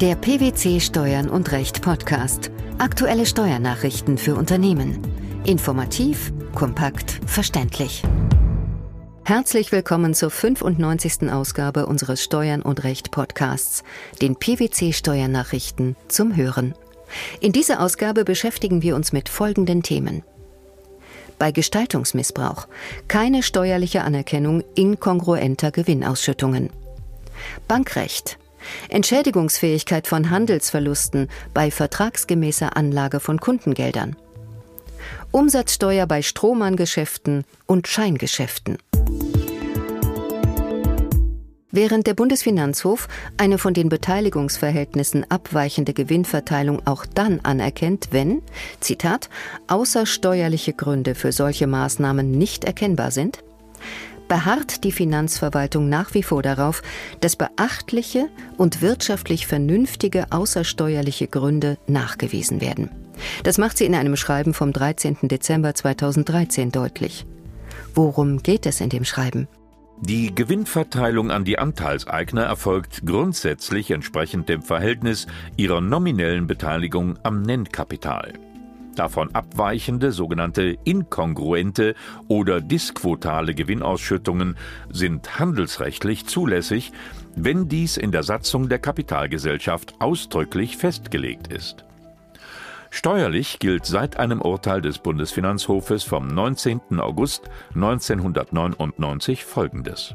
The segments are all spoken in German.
Der PwC Steuern und Recht Podcast. Aktuelle Steuernachrichten für Unternehmen. Informativ, kompakt, verständlich. Herzlich willkommen zur 95. Ausgabe unseres Steuern und Recht Podcasts, den PwC Steuernachrichten zum Hören. In dieser Ausgabe beschäftigen wir uns mit folgenden Themen. Bei Gestaltungsmissbrauch keine steuerliche Anerkennung inkongruenter Gewinnausschüttungen. Bankrecht Entschädigungsfähigkeit von Handelsverlusten bei vertragsgemäßer Anlage von Kundengeldern. Umsatzsteuer bei Strohmanngeschäften und Scheingeschäften. Während der Bundesfinanzhof eine von den Beteiligungsverhältnissen abweichende Gewinnverteilung auch dann anerkennt, wenn, Zitat, außersteuerliche Gründe für solche Maßnahmen nicht erkennbar sind, beharrt die Finanzverwaltung nach wie vor darauf, dass beachtliche und wirtschaftlich vernünftige außersteuerliche Gründe nachgewiesen werden. Das macht sie in einem Schreiben vom 13. Dezember 2013 deutlich. Worum geht es in dem Schreiben? Die Gewinnverteilung an die Anteilseigner erfolgt grundsätzlich entsprechend dem Verhältnis ihrer nominellen Beteiligung am Nennkapital. Davon abweichende sogenannte inkongruente oder disquotale Gewinnausschüttungen sind handelsrechtlich zulässig, wenn dies in der Satzung der Kapitalgesellschaft ausdrücklich festgelegt ist. Steuerlich gilt seit einem Urteil des Bundesfinanzhofes vom 19. August 1999 Folgendes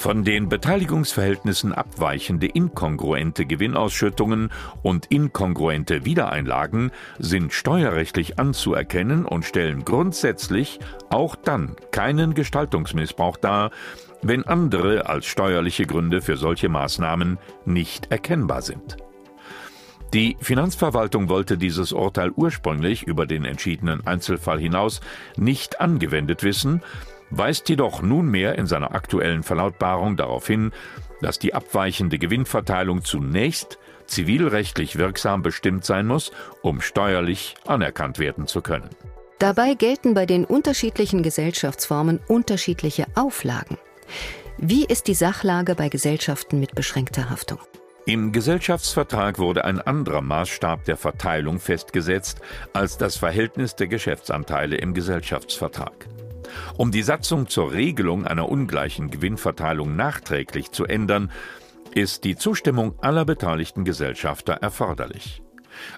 von den Beteiligungsverhältnissen abweichende inkongruente Gewinnausschüttungen und inkongruente Wiedereinlagen sind steuerrechtlich anzuerkennen und stellen grundsätzlich auch dann keinen Gestaltungsmissbrauch dar, wenn andere als steuerliche Gründe für solche Maßnahmen nicht erkennbar sind. Die Finanzverwaltung wollte dieses Urteil ursprünglich über den entschiedenen Einzelfall hinaus nicht angewendet wissen weist jedoch nunmehr in seiner aktuellen Verlautbarung darauf hin, dass die abweichende Gewinnverteilung zunächst zivilrechtlich wirksam bestimmt sein muss, um steuerlich anerkannt werden zu können. Dabei gelten bei den unterschiedlichen Gesellschaftsformen unterschiedliche Auflagen. Wie ist die Sachlage bei Gesellschaften mit beschränkter Haftung? Im Gesellschaftsvertrag wurde ein anderer Maßstab der Verteilung festgesetzt als das Verhältnis der Geschäftsanteile im Gesellschaftsvertrag. Um die Satzung zur Regelung einer ungleichen Gewinnverteilung nachträglich zu ändern, ist die Zustimmung aller beteiligten Gesellschafter erforderlich.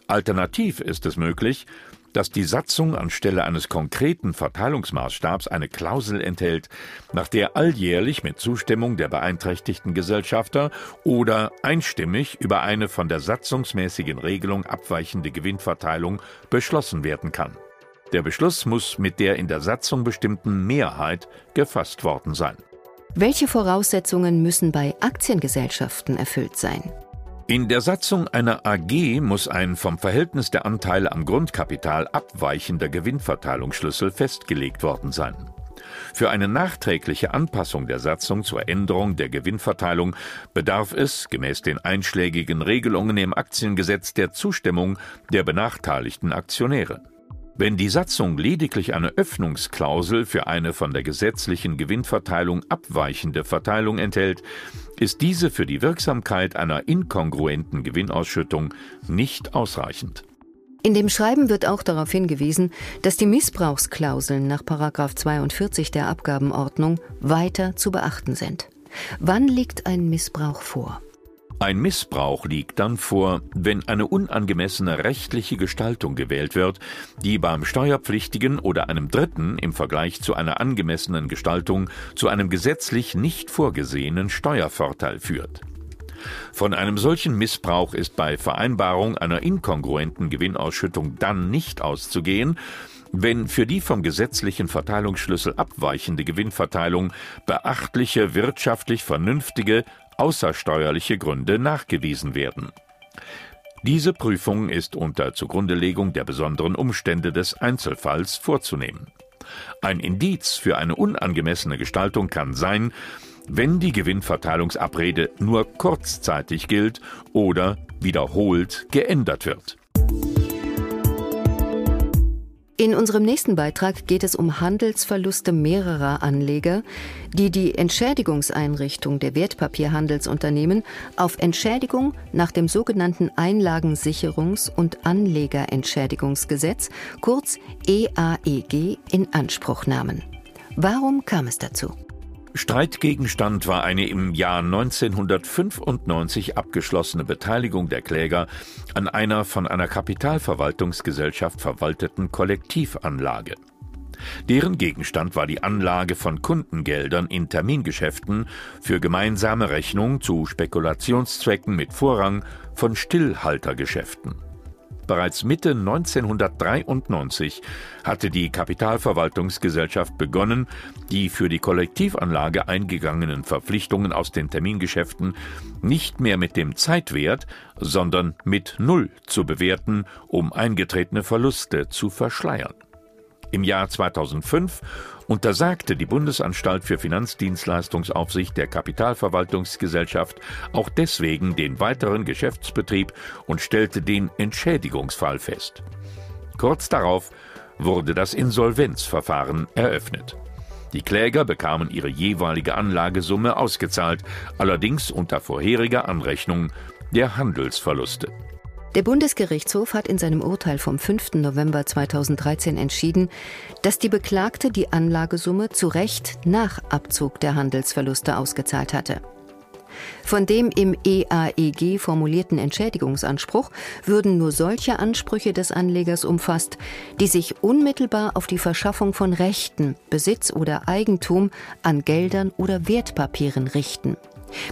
Alternativ ist es möglich, dass die Satzung anstelle eines konkreten Verteilungsmaßstabs eine Klausel enthält, nach der alljährlich mit Zustimmung der beeinträchtigten Gesellschafter oder einstimmig über eine von der satzungsmäßigen Regelung abweichende Gewinnverteilung beschlossen werden kann. Der Beschluss muss mit der in der Satzung bestimmten Mehrheit gefasst worden sein. Welche Voraussetzungen müssen bei Aktiengesellschaften erfüllt sein? In der Satzung einer AG muss ein vom Verhältnis der Anteile am Grundkapital abweichender Gewinnverteilungsschlüssel festgelegt worden sein. Für eine nachträgliche Anpassung der Satzung zur Änderung der Gewinnverteilung bedarf es, gemäß den einschlägigen Regelungen im Aktiengesetz, der Zustimmung der benachteiligten Aktionäre. Wenn die Satzung lediglich eine Öffnungsklausel für eine von der gesetzlichen Gewinnverteilung abweichende Verteilung enthält, ist diese für die Wirksamkeit einer inkongruenten Gewinnausschüttung nicht ausreichend. In dem Schreiben wird auch darauf hingewiesen, dass die Missbrauchsklauseln nach 42 der Abgabenordnung weiter zu beachten sind. Wann liegt ein Missbrauch vor? Ein Missbrauch liegt dann vor, wenn eine unangemessene rechtliche Gestaltung gewählt wird, die beim Steuerpflichtigen oder einem Dritten im Vergleich zu einer angemessenen Gestaltung zu einem gesetzlich nicht vorgesehenen Steuervorteil führt. Von einem solchen Missbrauch ist bei Vereinbarung einer inkongruenten Gewinnausschüttung dann nicht auszugehen, wenn für die vom gesetzlichen Verteilungsschlüssel abweichende Gewinnverteilung beachtliche wirtschaftlich vernünftige außersteuerliche Gründe nachgewiesen werden. Diese Prüfung ist unter Zugrundelegung der besonderen Umstände des Einzelfalls vorzunehmen. Ein Indiz für eine unangemessene Gestaltung kann sein, wenn die Gewinnverteilungsabrede nur kurzzeitig gilt oder wiederholt geändert wird. In unserem nächsten Beitrag geht es um Handelsverluste mehrerer Anleger, die die Entschädigungseinrichtung der Wertpapierhandelsunternehmen auf Entschädigung nach dem sogenannten Einlagensicherungs- und Anlegerentschädigungsgesetz, kurz EAEG, in Anspruch nahmen. Warum kam es dazu? Streitgegenstand war eine im Jahr 1995 abgeschlossene Beteiligung der Kläger an einer von einer Kapitalverwaltungsgesellschaft verwalteten Kollektivanlage. Deren Gegenstand war die Anlage von Kundengeldern in Termingeschäften für gemeinsame Rechnung zu Spekulationszwecken mit Vorrang von Stillhaltergeschäften. Bereits Mitte 1993 hatte die Kapitalverwaltungsgesellschaft begonnen, die für die Kollektivanlage eingegangenen Verpflichtungen aus den Termingeschäften nicht mehr mit dem Zeitwert, sondern mit Null zu bewerten, um eingetretene Verluste zu verschleiern. Im Jahr 2005 untersagte die Bundesanstalt für Finanzdienstleistungsaufsicht der Kapitalverwaltungsgesellschaft auch deswegen den weiteren Geschäftsbetrieb und stellte den Entschädigungsfall fest. Kurz darauf wurde das Insolvenzverfahren eröffnet. Die Kläger bekamen ihre jeweilige Anlagesumme ausgezahlt, allerdings unter vorheriger Anrechnung der Handelsverluste. Der Bundesgerichtshof hat in seinem Urteil vom 5. November 2013 entschieden, dass die Beklagte die Anlagesumme zu Recht nach Abzug der Handelsverluste ausgezahlt hatte. Von dem im EAEG formulierten Entschädigungsanspruch würden nur solche Ansprüche des Anlegers umfasst, die sich unmittelbar auf die Verschaffung von Rechten, Besitz oder Eigentum an Geldern oder Wertpapieren richten,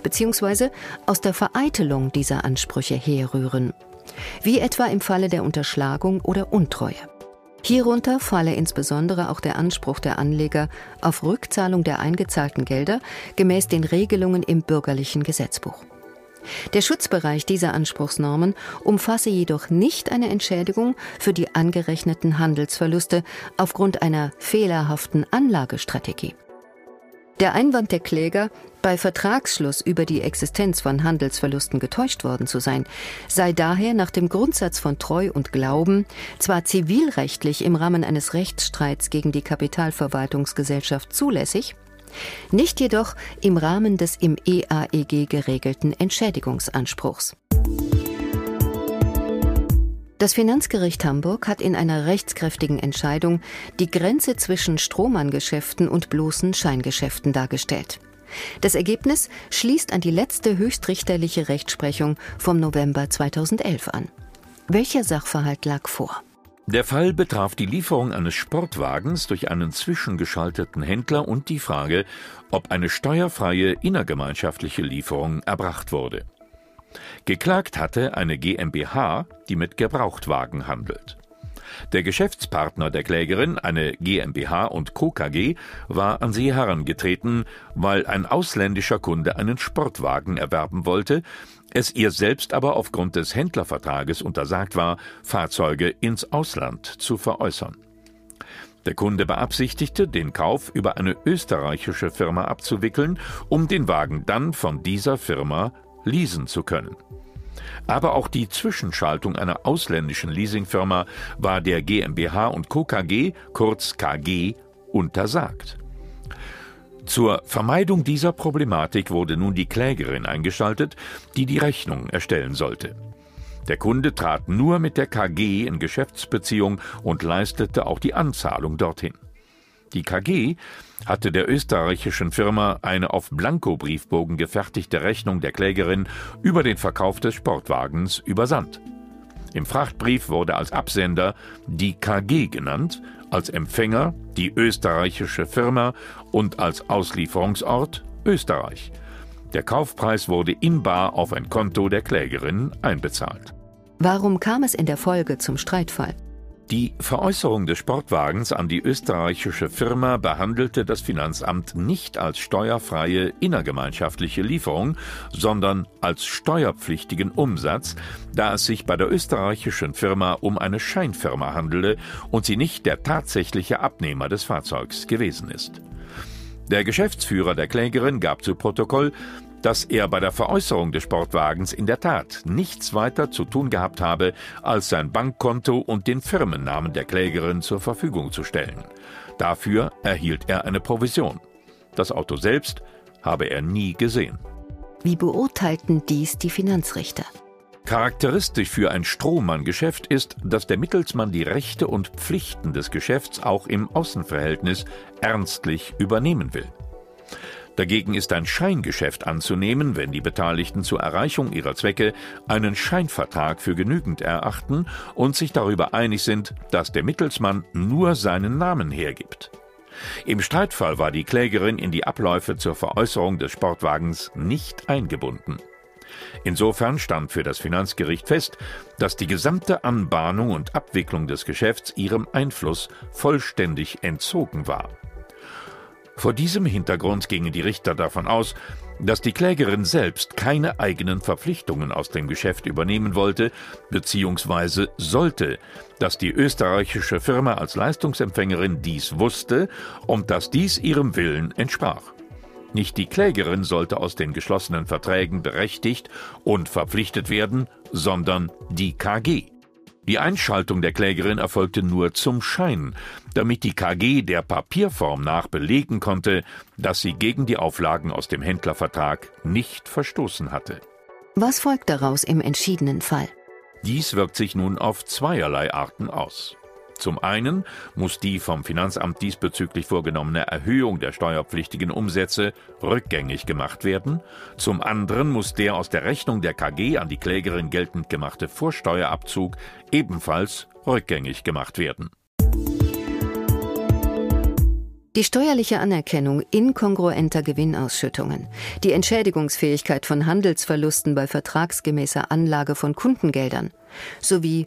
beziehungsweise aus der Vereitelung dieser Ansprüche herrühren wie etwa im Falle der Unterschlagung oder Untreue. Hierunter falle insbesondere auch der Anspruch der Anleger auf Rückzahlung der eingezahlten Gelder gemäß den Regelungen im bürgerlichen Gesetzbuch. Der Schutzbereich dieser Anspruchsnormen umfasse jedoch nicht eine Entschädigung für die angerechneten Handelsverluste aufgrund einer fehlerhaften Anlagestrategie. Der Einwand der Kläger, bei Vertragsschluss über die Existenz von Handelsverlusten getäuscht worden zu sein, sei daher nach dem Grundsatz von Treu und Glauben zwar zivilrechtlich im Rahmen eines Rechtsstreits gegen die Kapitalverwaltungsgesellschaft zulässig, nicht jedoch im Rahmen des im EAEG geregelten Entschädigungsanspruchs. Das Finanzgericht Hamburg hat in einer rechtskräftigen Entscheidung die Grenze zwischen Strohmanngeschäften und bloßen Scheingeschäften dargestellt. Das Ergebnis schließt an die letzte höchstrichterliche Rechtsprechung vom November 2011 an. Welcher Sachverhalt lag vor? Der Fall betraf die Lieferung eines Sportwagens durch einen zwischengeschalteten Händler und die Frage, ob eine steuerfreie innergemeinschaftliche Lieferung erbracht wurde. Geklagt hatte eine GmbH, die mit Gebrauchtwagen handelt. Der Geschäftspartner der Klägerin, eine GmbH und Co. KG, war an sie herangetreten, weil ein ausländischer Kunde einen Sportwagen erwerben wollte, es ihr selbst aber aufgrund des Händlervertrages untersagt war, Fahrzeuge ins Ausland zu veräußern. Der Kunde beabsichtigte, den Kauf über eine österreichische Firma abzuwickeln, um den Wagen dann von dieser Firma leasen zu können. Aber auch die Zwischenschaltung einer ausländischen Leasingfirma war der GmbH und Co. KG, kurz KG, untersagt. Zur Vermeidung dieser Problematik wurde nun die Klägerin eingeschaltet, die die Rechnung erstellen sollte. Der Kunde trat nur mit der KG in Geschäftsbeziehung und leistete auch die Anzahlung dorthin. Die KG hatte der österreichischen Firma eine auf Blankobriefbogen gefertigte Rechnung der Klägerin über den Verkauf des Sportwagens übersandt. Im Frachtbrief wurde als Absender die KG genannt, als Empfänger die österreichische Firma und als Auslieferungsort Österreich. Der Kaufpreis wurde in bar auf ein Konto der Klägerin einbezahlt. Warum kam es in der Folge zum Streitfall? Die Veräußerung des Sportwagens an die österreichische Firma behandelte das Finanzamt nicht als steuerfreie innergemeinschaftliche Lieferung, sondern als steuerpflichtigen Umsatz, da es sich bei der österreichischen Firma um eine Scheinfirma handele und sie nicht der tatsächliche Abnehmer des Fahrzeugs gewesen ist. Der Geschäftsführer der Klägerin gab zu Protokoll, dass er bei der Veräußerung des Sportwagens in der Tat nichts weiter zu tun gehabt habe, als sein Bankkonto und den Firmennamen der Klägerin zur Verfügung zu stellen. Dafür erhielt er eine Provision. Das Auto selbst habe er nie gesehen. Wie beurteilten dies die Finanzrichter? Charakteristisch für ein Strohmann-Geschäft ist, dass der Mittelsmann die Rechte und Pflichten des Geschäfts auch im Außenverhältnis ernstlich übernehmen will. Dagegen ist ein Scheingeschäft anzunehmen, wenn die Beteiligten zur Erreichung ihrer Zwecke einen Scheinvertrag für genügend erachten und sich darüber einig sind, dass der Mittelsmann nur seinen Namen hergibt. Im Streitfall war die Klägerin in die Abläufe zur Veräußerung des Sportwagens nicht eingebunden. Insofern stand für das Finanzgericht fest, dass die gesamte Anbahnung und Abwicklung des Geschäfts ihrem Einfluss vollständig entzogen war. Vor diesem Hintergrund gingen die Richter davon aus, dass die Klägerin selbst keine eigenen Verpflichtungen aus dem Geschäft übernehmen wollte bzw. sollte, dass die österreichische Firma als Leistungsempfängerin dies wusste und dass dies ihrem Willen entsprach. Nicht die Klägerin sollte aus den geschlossenen Verträgen berechtigt und verpflichtet werden, sondern die KG. Die Einschaltung der Klägerin erfolgte nur zum Schein, damit die KG der Papierform nach belegen konnte, dass sie gegen die Auflagen aus dem Händlervertrag nicht verstoßen hatte. Was folgt daraus im entschiedenen Fall? Dies wirkt sich nun auf zweierlei Arten aus. Zum einen muss die vom Finanzamt diesbezüglich vorgenommene Erhöhung der steuerpflichtigen Umsätze rückgängig gemacht werden, zum anderen muss der aus der Rechnung der KG an die Klägerin geltend gemachte Vorsteuerabzug ebenfalls rückgängig gemacht werden. Die steuerliche Anerkennung inkongruenter Gewinnausschüttungen, die Entschädigungsfähigkeit von Handelsverlusten bei vertragsgemäßer Anlage von Kundengeldern sowie